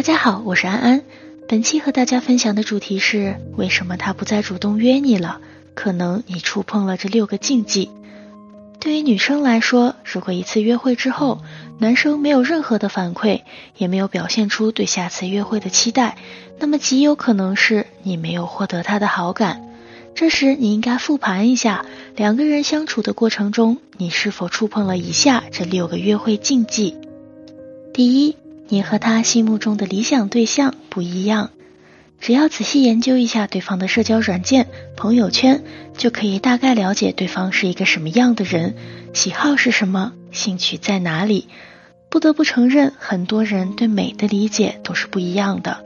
大家好，我是安安。本期和大家分享的主题是：为什么他不再主动约你了？可能你触碰了这六个禁忌。对于女生来说，如果一次约会之后，男生没有任何的反馈，也没有表现出对下次约会的期待，那么极有可能是你没有获得他的好感。这时，你应该复盘一下，两个人相处的过程中，你是否触碰了以下这六个约会禁忌？第一，你和他心目中的理想对象不一样。只要仔细研究一下对方的社交软件、朋友圈，就可以大概了解对方是一个什么样的人，喜好是什么，兴趣在哪里。不得不承认，很多人对美的理解都是不一样的。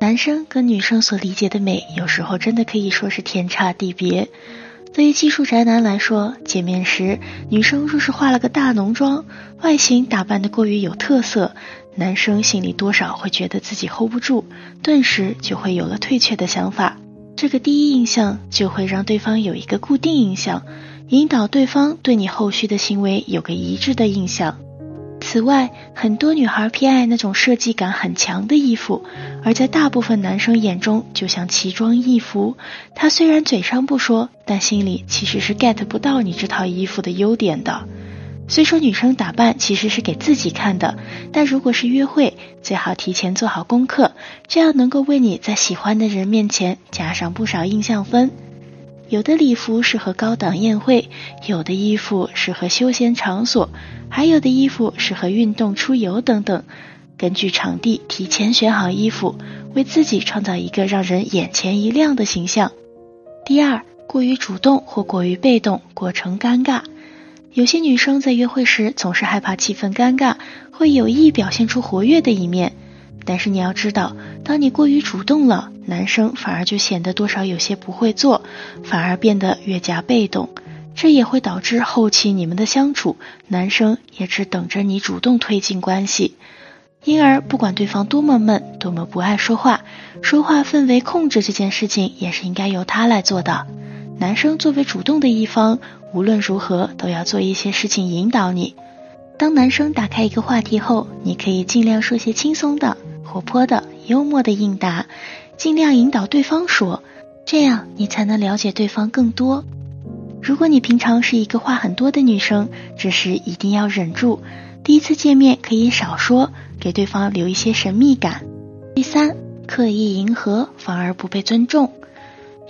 男生跟女生所理解的美，有时候真的可以说是天差地别。对于技术宅男来说，见面时女生若是化了个大浓妆，外形打扮的过于有特色。男生心里多少会觉得自己 hold 不住，顿时就会有了退却的想法。这个第一印象就会让对方有一个固定印象，引导对方对你后续的行为有个一致的印象。此外，很多女孩偏爱那种设计感很强的衣服，而在大部分男生眼中，就像奇装异服。他虽然嘴上不说，但心里其实是 get 不到你这套衣服的优点的。虽说女生打扮其实是给自己看的，但如果是约会，最好提前做好功课，这样能够为你在喜欢的人面前加上不少印象分。有的礼服适合高档宴会，有的衣服适合休闲场所，还有的衣服适合运动、出游等等。根据场地提前选好衣服，为自己创造一个让人眼前一亮的形象。第二，过于主动或过于被动，过程尴尬。有些女生在约会时总是害怕气氛尴尬，会有意表现出活跃的一面。但是你要知道，当你过于主动了，男生反而就显得多少有些不会做，反而变得越加被动。这也会导致后期你们的相处，男生也只等着你主动推进关系。因而，不管对方多么闷，多么不爱说话，说话氛围控制这件事情也是应该由他来做的。男生作为主动的一方。无论如何都要做一些事情引导你。当男生打开一个话题后，你可以尽量说些轻松的、活泼的、幽默的应答，尽量引导对方说，这样你才能了解对方更多。如果你平常是一个话很多的女生，这时一定要忍住，第一次见面可以少说，给对方留一些神秘感。第三，刻意迎合反而不被尊重。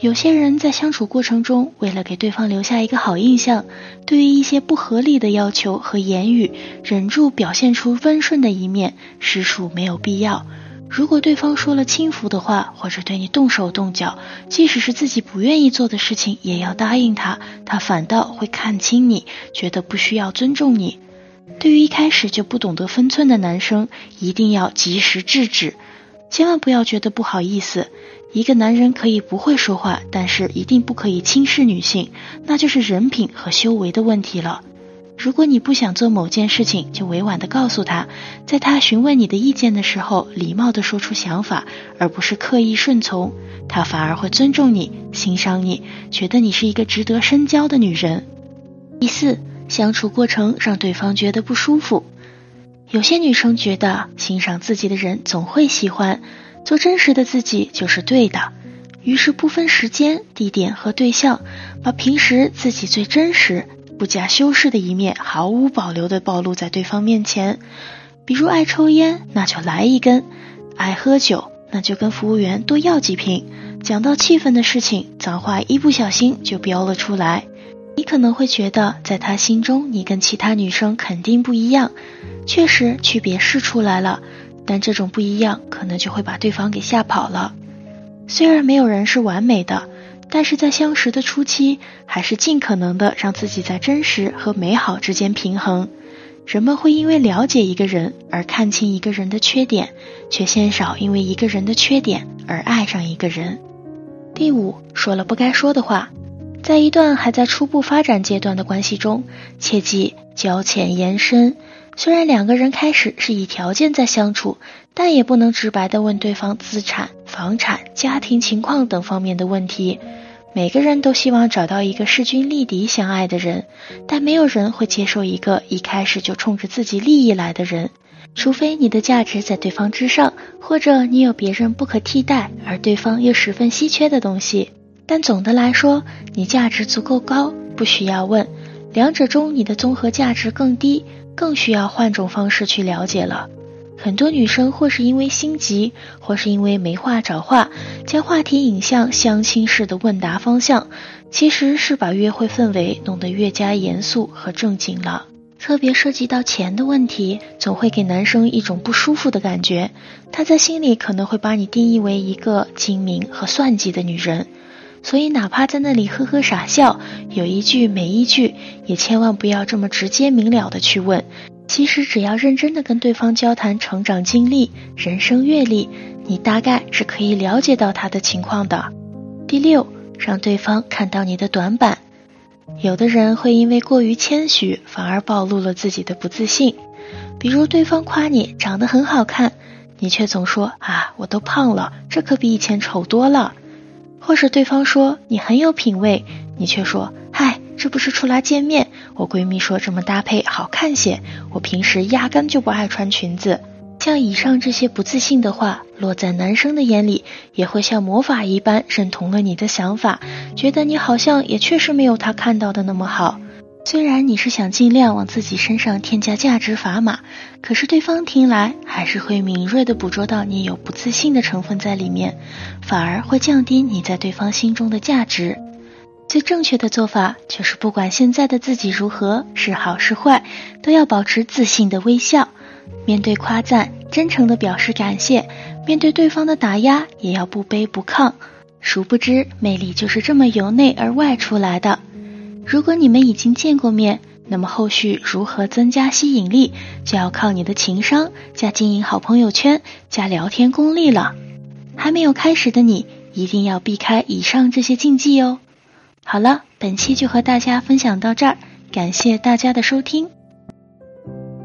有些人在相处过程中，为了给对方留下一个好印象，对于一些不合理的要求和言语，忍住表现出温顺的一面，实属没有必要。如果对方说了轻浮的话，或者对你动手动脚，即使是自己不愿意做的事情，也要答应他，他反倒会看轻你，觉得不需要尊重你。对于一开始就不懂得分寸的男生，一定要及时制止，千万不要觉得不好意思。一个男人可以不会说话，但是一定不可以轻视女性，那就是人品和修为的问题了。如果你不想做某件事情，就委婉的告诉他，在他询问你的意见的时候，礼貌的说出想法，而不是刻意顺从，他反而会尊重你、欣赏你，觉得你是一个值得深交的女人。第四，相处过程让对方觉得不舒服。有些女生觉得欣赏自己的人总会喜欢。做真实的自己就是对的，于是不分时间、地点和对象，把平时自己最真实、不加修饰的一面毫无保留地暴露在对方面前。比如爱抽烟，那就来一根；爱喝酒，那就跟服务员多要几瓶。讲到气氛的事情，脏话一不小心就飙了出来。你可能会觉得，在他心中，你跟其他女生肯定不一样。确实，区别是出来了。但这种不一样，可能就会把对方给吓跑了。虽然没有人是完美的，但是在相识的初期，还是尽可能的让自己在真实和美好之间平衡。人们会因为了解一个人而看清一个人的缺点，却鲜少因为一个人的缺点而爱上一个人。第五，说了不该说的话，在一段还在初步发展阶段的关系中，切记交浅言深。虽然两个人开始是以条件在相处，但也不能直白的问对方资产、房产、家庭情况等方面的问题。每个人都希望找到一个势均力敌相爱的人，但没有人会接受一个一开始就冲着自己利益来的人。除非你的价值在对方之上，或者你有别人不可替代而对方又十分稀缺的东西。但总的来说，你价值足够高，不需要问。两者中，你的综合价值更低，更需要换种方式去了解了。很多女生或是因为心急，或是因为没话找话，将话题引向相亲式的问答方向，其实是把约会氛围弄得越加严肃和正经了。特别涉及到钱的问题，总会给男生一种不舒服的感觉。他在心里可能会把你定义为一个精明和算计的女人，所以哪怕在那里呵呵傻笑，有一句没一句，也千万不要这么直接明了的去问。其实只要认真的跟对方交谈成长经历、人生阅历，你大概是可以了解到他的情况的。第六，让对方看到你的短板。有的人会因为过于谦虚，反而暴露了自己的不自信。比如对方夸你长得很好看，你却总说啊，我都胖了，这可比以前丑多了。或是对方说你很有品味，你却说嗨，这不是出来见面，我闺蜜说这么搭配好看些，我平时压根就不爱穿裙子。像以上这些不自信的话，落在男生的眼里，也会像魔法一般认同了你的想法，觉得你好像也确实没有他看到的那么好。虽然你是想尽量往自己身上添加价值砝码，可是对方听来还是会敏锐地捕捉到你有不自信的成分在里面，反而会降低你在对方心中的价值。最正确的做法就是，不管现在的自己如何，是好是坏，都要保持自信的微笑。面对夸赞，真诚的表示感谢；面对对方的打压，也要不卑不亢。殊不知，魅力就是这么由内而外出来的。如果你们已经见过面，那么后续如何增加吸引力，就要靠你的情商加经营好朋友圈加聊天功力了。还没有开始的你，一定要避开以上这些禁忌哦。好了，本期就和大家分享到这儿，感谢大家的收听。